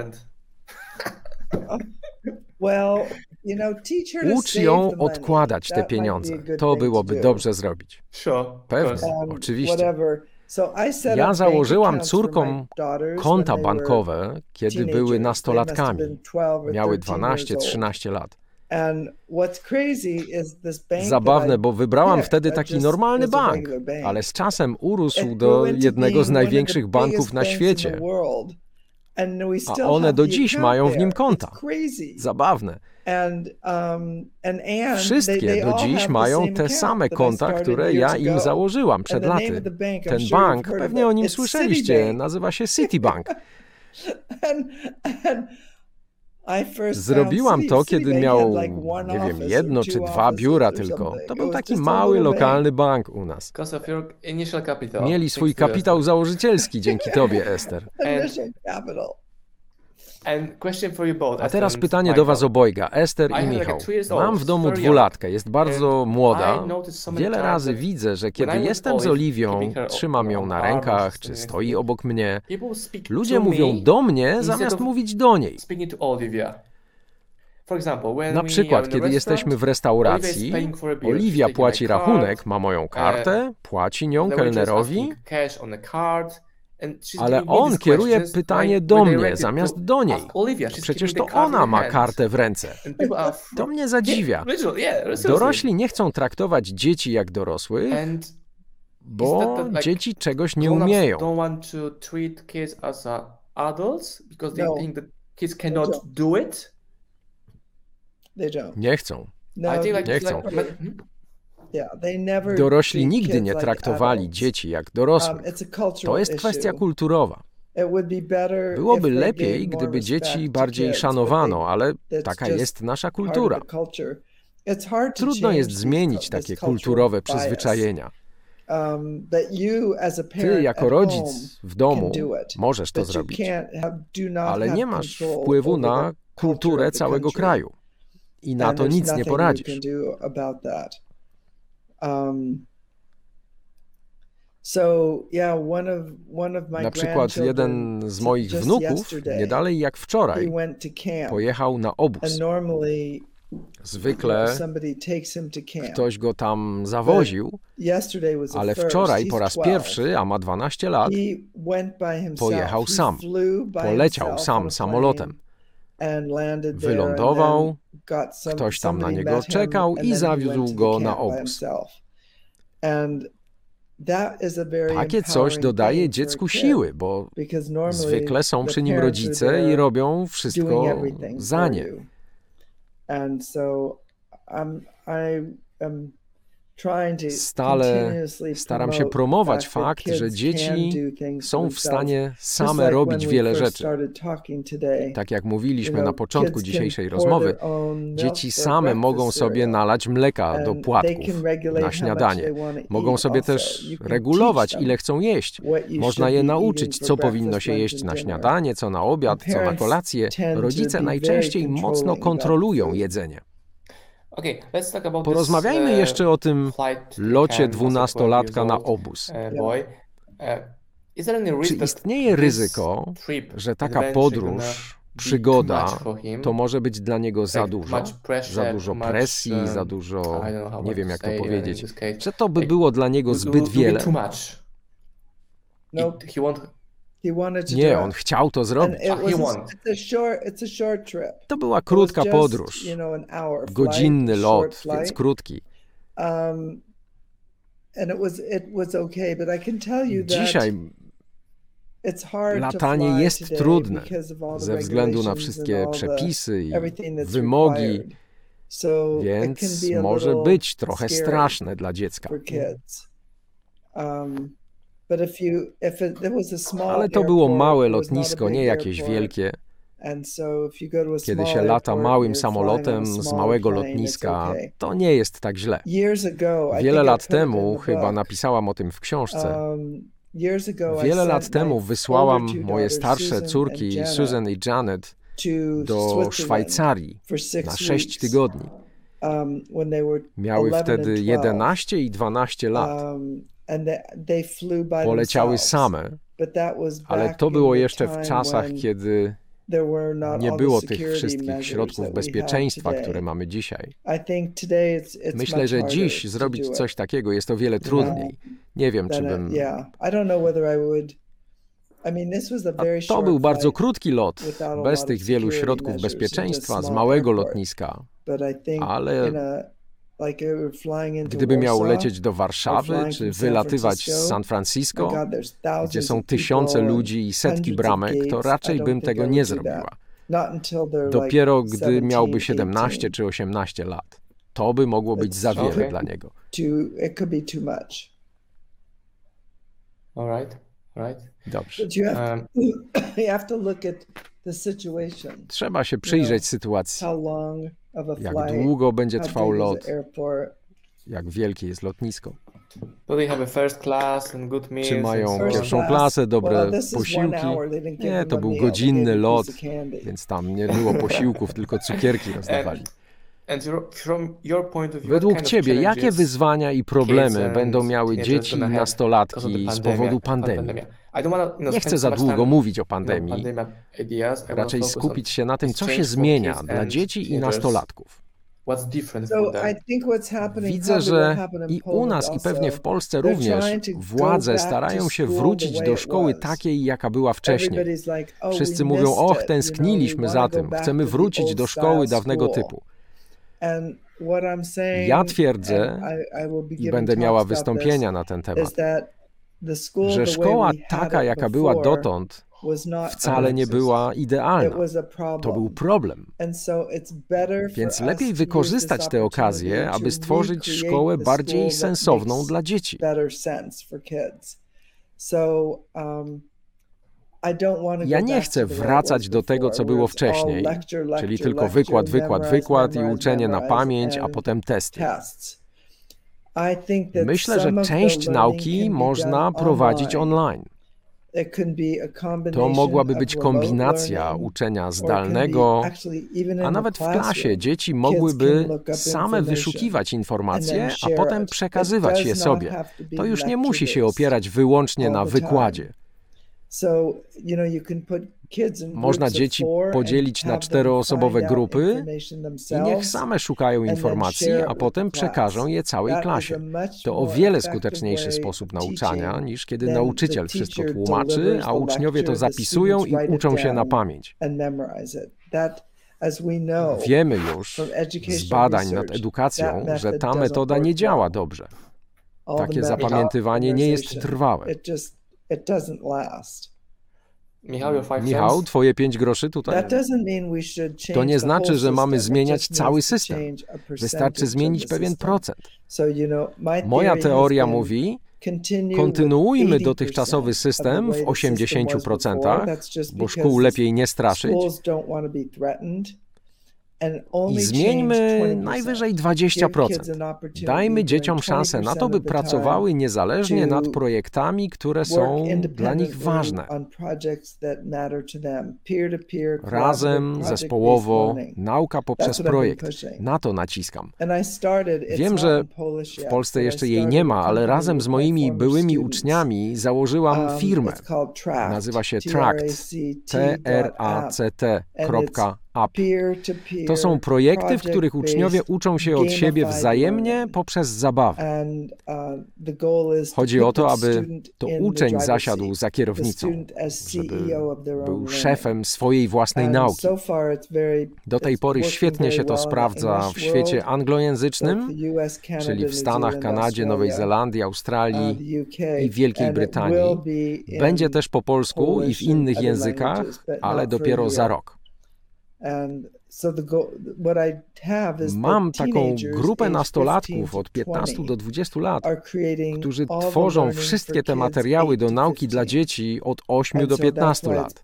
Ucz ją odkładać te pieniądze. To byłoby dobrze zrobić. Pewnie, um, oczywiście. Ja założyłam córkom konta bankowe, kiedy były nastolatkami. Miały 12-13 lat. Zabawne, bo wybrałam wtedy taki normalny bank, ale z czasem urósł do jednego z największych banków na świecie. A one do dziś mają w nim konta. Zabawne. Um, Wszystkie do dziś mają te same konta, które ja im założyłam przed laty. Ten bank, pewnie o nim słyszeliście, nazywa się Citibank. [LAUGHS] Zrobiłam to, kiedy miał, nie wiem, jedno czy dwa biura tylko. To był taki mały, lokalny bank u nas. Mieli swój kapitał założycielski dzięki tobie, Esther. [LAUGHS] A teraz pytanie do Was obojga, Ester i Michał. Mam w domu dwulatkę, jest bardzo młoda. Wiele razy widzę, że kiedy jestem z Oliwią, trzymam ją na rękach, czy stoi obok mnie, ludzie mówią do mnie, zamiast mówić do niej. Na przykład, kiedy jesteśmy w restauracji, Oliwia płaci rachunek, ma moją uh, kartę, płaci nią kelnerowi, ale on kieruje pytanie do mnie zamiast do niej. Przecież to ona ma kartę w ręce. [LAUGHS] To mnie zadziwia. Dorośli nie chcą traktować dzieci jak dorosłych, bo dzieci czegoś nie umieją. Nie chcą. Nie chcą. Dorośli nigdy nie traktowali dzieci jak dorosłych. Um, to jest kwestia kulturowa. Byłoby lepiej, gdyby dzieci bardziej szanowano, ale taka jest nasza kultura. Trudno jest zmienić takie kulturowe przyzwyczajenia. Um, Ty, jako rodzic w domu, możesz to zrobić, ale nie masz wpływu na kulturę całego kraju i na to nic nie poradzisz. Um, na przykład jeden z moich wnuków, nie dalej jak wczoraj, pojechał na obóz. Zwykle ktoś go tam zawoził, ale wczoraj po raz pierwszy, a ma 12 lat, pojechał sam. Poleciał sam samolotem. Wylądował, ktoś tam na niego czekał i zawiózł go na obóz. Takie coś dodaje dziecku siły, bo zwykle są przy nim rodzice i robią wszystko za nie. Stale staram się promować fakt, że dzieci są w stanie same robić wiele rzeczy. Tak jak mówiliśmy na początku dzisiejszej rozmowy, dzieci same mogą sobie nalać mleka do płatków na śniadanie. Mogą sobie też regulować, ile chcą jeść. Można je nauczyć, co powinno się jeść na śniadanie, co na obiad, co na kolację. Rodzice najczęściej mocno kontrolują jedzenie. Porozmawiajmy uh, jeszcze o tym locie dwunastolatka na obóz. Uh, uh, Czy istnieje ryzyko, że taka podróż, przygoda, to może być dla niego za dużo? Za dużo presji, um, za dużo, nie wiem jak to powiedzieć, że to by było dla niego zbyt wiele? Nie, on chciał to zrobić. To była krótka podróż. Godzinny lot, więc krótki. Um, Dzisiaj latanie jest trudne ze względu na wszystkie przepisy i wymogi, więc może być trochę straszne dla dziecka. Ale to było małe lotnisko, nie jakieś wielkie. Kiedy się lata małym samolotem z małego lotniska, to nie jest tak źle. Wiele lat temu, chyba napisałam o tym w książce, um, wiele lat temu wysłałam moje starsze córki, Susan i Janet, do Szwajcarii na 6 tygodni. Um, Miały wtedy 11 i 12 lat. Poleciały same, ale to było jeszcze w czasach, kiedy nie było tych wszystkich środków bezpieczeństwa, które mamy dzisiaj. Myślę, że dziś zrobić coś takiego jest o wiele trudniej. Nie wiem, czy bym. A to był bardzo krótki lot, bez tych wielu środków bezpieczeństwa, z małego lotniska. Ale Gdyby miał lecieć do Warszawy czy wylatywać z San Francisco, gdzie są tysiące ludzi i setki bramek, to raczej bym tego nie zrobiła. Dopiero gdy miałby 17 czy 18 lat. To by mogło być za wiele dla niego. Dobrze. Trzeba się przyjrzeć sytuacji. Jak długo będzie trwał lot? Jak wielkie jest lotnisko? Czy mają pierwszą klasę, dobre posiłki? Nie, to był godzinny lot, więc tam nie było posiłków, tylko cukierki [LAUGHS] rozdawali. Według Ciebie, jakie wyzwania i problemy będą miały dzieci i nastolatki z powodu pandemii? Nie chcę za długo mówić o pandemii, raczej skupić się na tym, co się zmienia dla dzieci i nastolatków. Widzę, że i u nas, i pewnie w Polsce również władze starają się wrócić do szkoły takiej, jaka była wcześniej. Oh, Wszyscy mówią: Och, tęskniliśmy za tym, chcemy wrócić do szkoły dawnego typu. Ja twierdzę, i będę miała wystąpienia na ten temat, że szkoła taka, jaka była dotąd, wcale nie była idealna. To był problem. Więc lepiej wykorzystać tę okazję, aby stworzyć szkołę bardziej sensowną dla dzieci. Ja nie chcę wracać do tego, co było wcześniej, czyli tylko wykład, wykład, wykład i uczenie na pamięć, a potem testy. Myślę, że część nauki można prowadzić online. To mogłaby być kombinacja uczenia zdalnego, a nawet w klasie dzieci mogłyby same wyszukiwać informacje, a potem przekazywać je sobie. To już nie musi się opierać wyłącznie na wykładzie. Można dzieci podzielić na czteroosobowe grupy i niech same szukają informacji, a potem przekażą je całej klasie. To o wiele skuteczniejszy sposób nauczania, niż kiedy nauczyciel wszystko tłumaczy, a uczniowie to zapisują i uczą się na pamięć. Wiemy już z badań nad edukacją, że ta metoda nie działa dobrze. Takie zapamiętywanie nie jest trwałe. Michał, twoje pięć groszy tutaj. To nie znaczy, że mamy zmieniać cały system. Wystarczy zmienić pewien procent. Moja teoria mówi, kontynuujmy dotychczasowy system w 80%, bo szkół lepiej nie straszyć, i zmieńmy najwyżej 20%. Dajmy dzieciom szansę na to, by pracowały niezależnie nad projektami, które są dla nich ważne. Razem, zespołowo, nauka poprzez projekt. Na to naciskam. Wiem, że w Polsce jeszcze jej nie ma, ale razem z moimi byłymi uczniami założyłam um, firmę. Nazywa się TRACT. T-R-A-C-T. To są projekty, w których uczniowie uczą się od siebie wzajemnie poprzez zabawę. Uh, Chodzi o to, aby to uczeń zasiadł za kierownicą, żeby był szefem swojej własnej nauki. Do tej pory świetnie się to sprawdza w świecie anglojęzycznym, czyli w Stanach, Kanadzie, Nowej Zelandii, Australii i Wielkiej Brytanii. Będzie też po polsku i w innych językach, ale dopiero za rok. Mam taką grupę nastolatków od 15 do 20 lat, którzy tworzą wszystkie te materiały do nauki dla dzieci od 8 do 15 lat.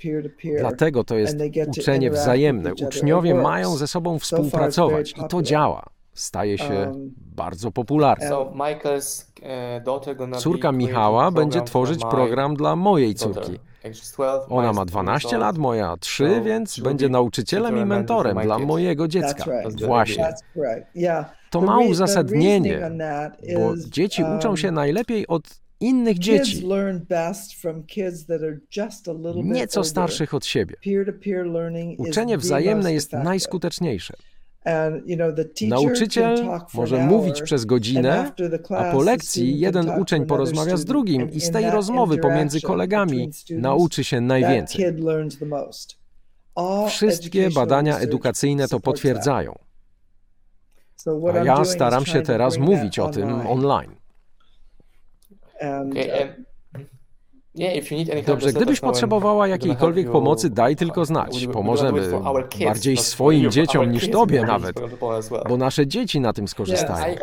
Dlatego to jest uczenie wzajemne. Uczniowie mają ze sobą współpracować i to działa. Staje się um, bardzo popularne. E, Córka Michała będzie tworzyć program dla mojej córki. Ona ma 12 lat, moja 3, więc będzie nauczycielem i mentorem dla mojego dziecka. Właśnie. To ma uzasadnienie, bo dzieci uczą um, się najlepiej od innych dzieci, nieco starszych od siebie. Uczenie wzajemne jest najskuteczniejsze. Nauczyciel może mówić przez godzinę, a po lekcji jeden uczeń porozmawia z drugim i z tej rozmowy pomiędzy kolegami nauczy się najwięcej. Wszystkie badania edukacyjne to potwierdzają. A ja staram się teraz mówić o tym online. Dobrze, gdybyś potrzebowała jakiejkolwiek pomocy, daj tylko znać. Pomożemy bardziej swoim dzieciom niż tobie nawet, bo nasze dzieci na tym skorzystają.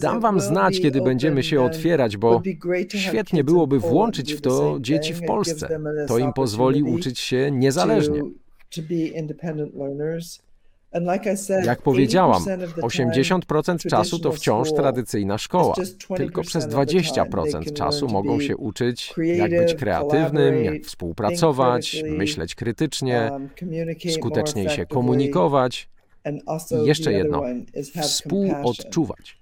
Dam wam znać, kiedy będziemy się otwierać, bo świetnie byłoby włączyć w to dzieci w Polsce. To im pozwoli uczyć się niezależnie. Jak powiedziałam, 80% czasu to wciąż tradycyjna szkoła. Tylko przez 20% czasu mogą się uczyć, jak być kreatywnym, jak współpracować, myśleć krytycznie, um, skuteczniej się komunikować. I jeszcze jedno, współodczuwać.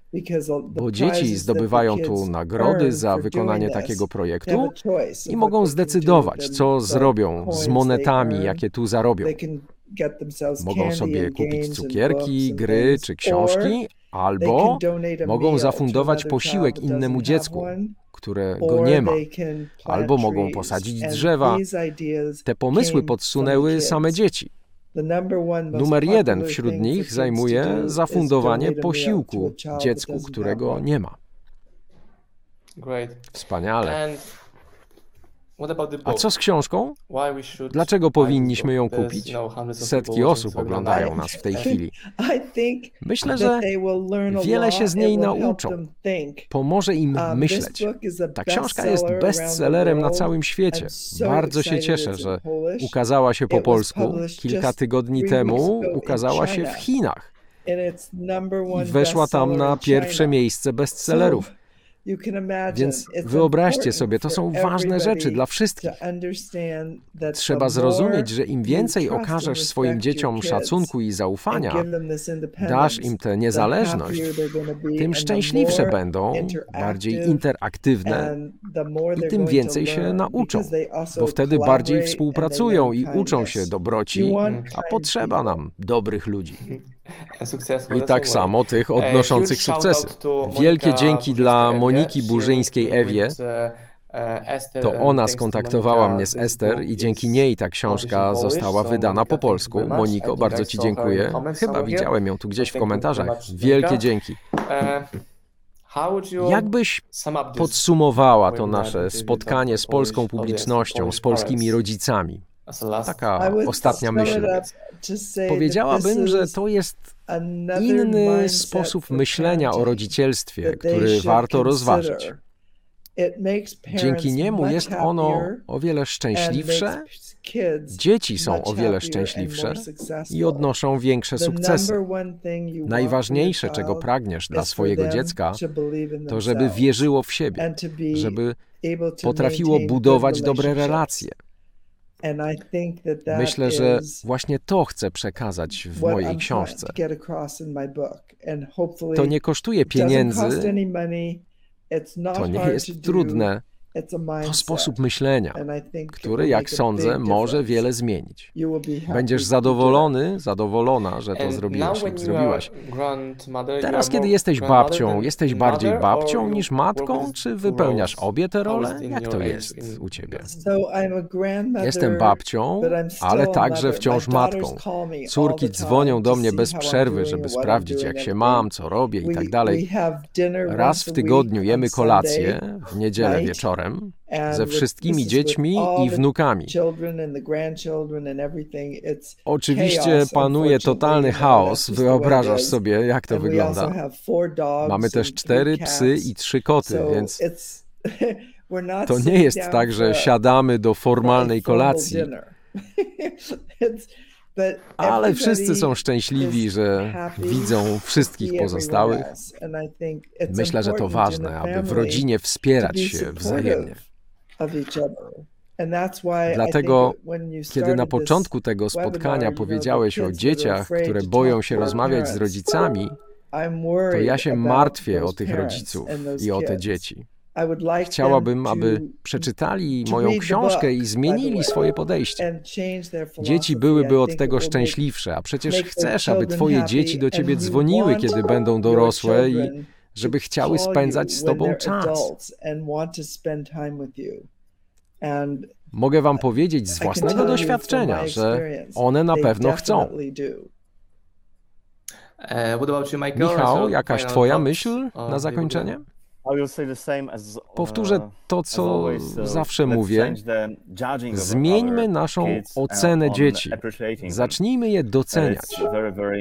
Bo dzieci zdobywają tu nagrody za wykonanie takiego projektu i mogą zdecydować, co zrobią z monetami, jakie tu zarobią. Mogą sobie kupić cukierki, gry czy książki, albo mogą zafundować posiłek innemu dziecku, które go nie ma, albo mogą posadzić drzewa. Te pomysły podsunęły same dzieci. Numer jeden wśród nich zajmuje zafundowanie posiłku dziecku, którego nie ma. Wspaniale. A co z książką? Dlaczego powinniśmy ją kupić? Setki osób oglądają nas w tej chwili. Myślę, że wiele się z niej nauczą. Pomoże im um, myśleć. Ta książka jest bestsellerem na całym świecie. Bardzo się cieszę, że ukazała się po polsku. Kilka tygodni temu ukazała się w Chinach. I weszła tam na pierwsze miejsce bestsellerów. Więc wyobraźcie sobie, to są ważne rzeczy dla wszystkich. Trzeba zrozumieć, że im więcej okażesz swoim dzieciom szacunku i zaufania, dasz im tę niezależność, tym szczęśliwsze będą, bardziej interaktywne i tym więcej się nauczą, bo wtedy bardziej współpracują i uczą się dobroci, a potrzeba nam dobrych ludzi. I tak samo tych odnoszących sukcesy. Wielkie dzięki dla Moniki Burzyńskiej-Ewie. To ona skontaktowała mnie z Ester i dzięki niej ta książka została wydana po polsku. Moniko, bardzo Ci dziękuję. Chyba widziałem ją tu gdzieś w komentarzach. Wielkie dzięki. Jakbyś podsumowała to nasze spotkanie z polską publicznością, z polskimi rodzicami? Taka ostatnia myśl. Powiedziałabym, że to jest inny sposób myślenia o rodzicielstwie, który warto rozważyć. Dzięki niemu jest ono o wiele szczęśliwsze, dzieci są o wiele szczęśliwsze i odnoszą większe sukcesy. Najważniejsze, czego pragniesz dla swojego dziecka, to żeby wierzyło w siebie, żeby potrafiło budować dobre relacje. Myślę, że właśnie to chcę przekazać w mojej książce. To nie kosztuje pieniędzy, to nie jest trudne. To sposób myślenia, który, jak sądzę, może wiele zmienić. Będziesz zadowolony, zadowolona, że to zrobiłeś lub zrobiłaś. Teraz, kiedy jesteś babcią, jesteś bardziej babcią niż matką, czy wypełniasz obie te role? Jak to jest u ciebie? Jestem babcią, ale także wciąż matką. Córki dzwonią do mnie bez przerwy, żeby sprawdzić, jak się mam, co robię i tak dalej. Raz w tygodniu jemy kolację, w niedzielę wieczorem ze wszystkimi dziećmi i wnukami. Oczywiście panuje totalny chaos, wyobrażasz sobie, jak to wygląda. Mamy też cztery psy i trzy koty, więc [LAUGHS] to nie jest tak, że siadamy do formalnej kolacji. [LAUGHS] Ale wszyscy są szczęśliwi, że widzą [LAUGHS] wszystkich pozostałych. Myślę, że to ważne, aby w rodzinie wspierać się wzajemnie. Dlatego, kiedy na początku tego spotkania powiedziałeś o dzieciach, które boją się rozmawiać z rodzicami, to ja się martwię o tych rodziców i o te dzieci. Chciałabym, aby przeczytali moją książkę i zmienili swoje podejście. Dzieci byłyby od tego szczęśliwsze, a przecież chcesz, aby Twoje dzieci do Ciebie dzwoniły, kiedy będą dorosłe i żeby chciały spędzać z Tobą czas. Mogę Wam powiedzieć z własnego doświadczenia, że one na pewno chcą. E, Michał, jakaś Twoja myśl na zakończenie? Powtórzę uh, to, co zawsze mówię. Zmieńmy naszą uh, ocenę dzieci. Zacznijmy je doceniać.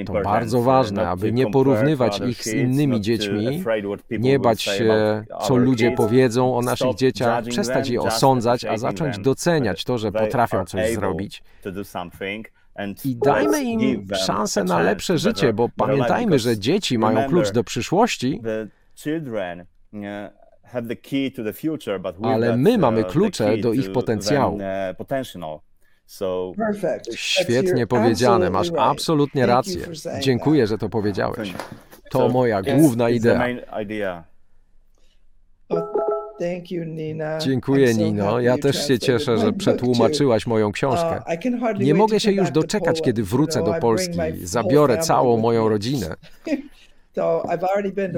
To bardzo ważne, aby nie porównywać ich z innymi dziećmi, nie bać się, co ludzie powiedzą o naszych dzieciach, przestać je osądzać, a zacząć doceniać to, że potrafią coś zrobić. I dajmy im szansę na lepsze życie, bo pamiętajmy, że dzieci mają klucz do przyszłości, ale my mamy klucze do ich potencjału. Świetnie powiedziane, masz absolutnie rację. Dziękuję, że to powiedziałeś. To moja główna idea. Dziękuję, Nino. Ja też się cieszę, że przetłumaczyłaś moją książkę. Uh, Nie mogę się już doczekać, kiedy wrócę do Polski. Zabiorę całą moją rodzinę. [LAUGHS]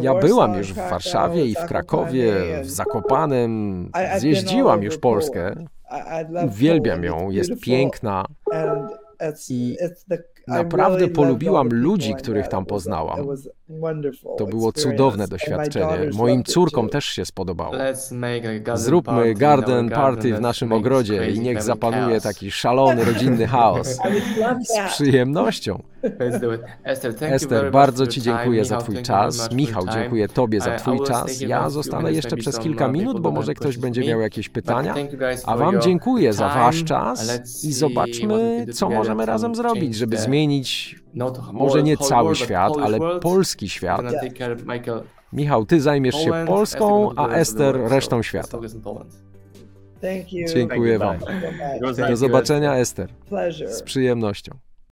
Ja byłam już w Warszawie i w Krakowie, w Zakopanem, zjeździłam już Polskę. Uwielbiam ją, jest piękna. I Naprawdę polubiłam ludzi, których tam poznałam. To było cudowne doświadczenie. Moim córkom też się spodobało. Zróbmy garden party w naszym ogrodzie i niech zapanuje taki szalony rodzinny chaos. [LAUGHS] Z przyjemnością. Ester, bardzo Ci dziękuję za Twój czas. Michał, dziękuję Tobie za Twój czas. Ja zostanę jeszcze przez kilka minut, bo może ktoś będzie miał jakieś pytania. A Wam dziękuję za Wasz czas i zobaczmy, co możemy razem zrobić, żeby zmienić może nie cały świat, ale polski świat. Michał, Ty zajmiesz się Polską, a Ester resztą świata. Dziękuję Wam. Do zobaczenia, Ester. Z przyjemnością.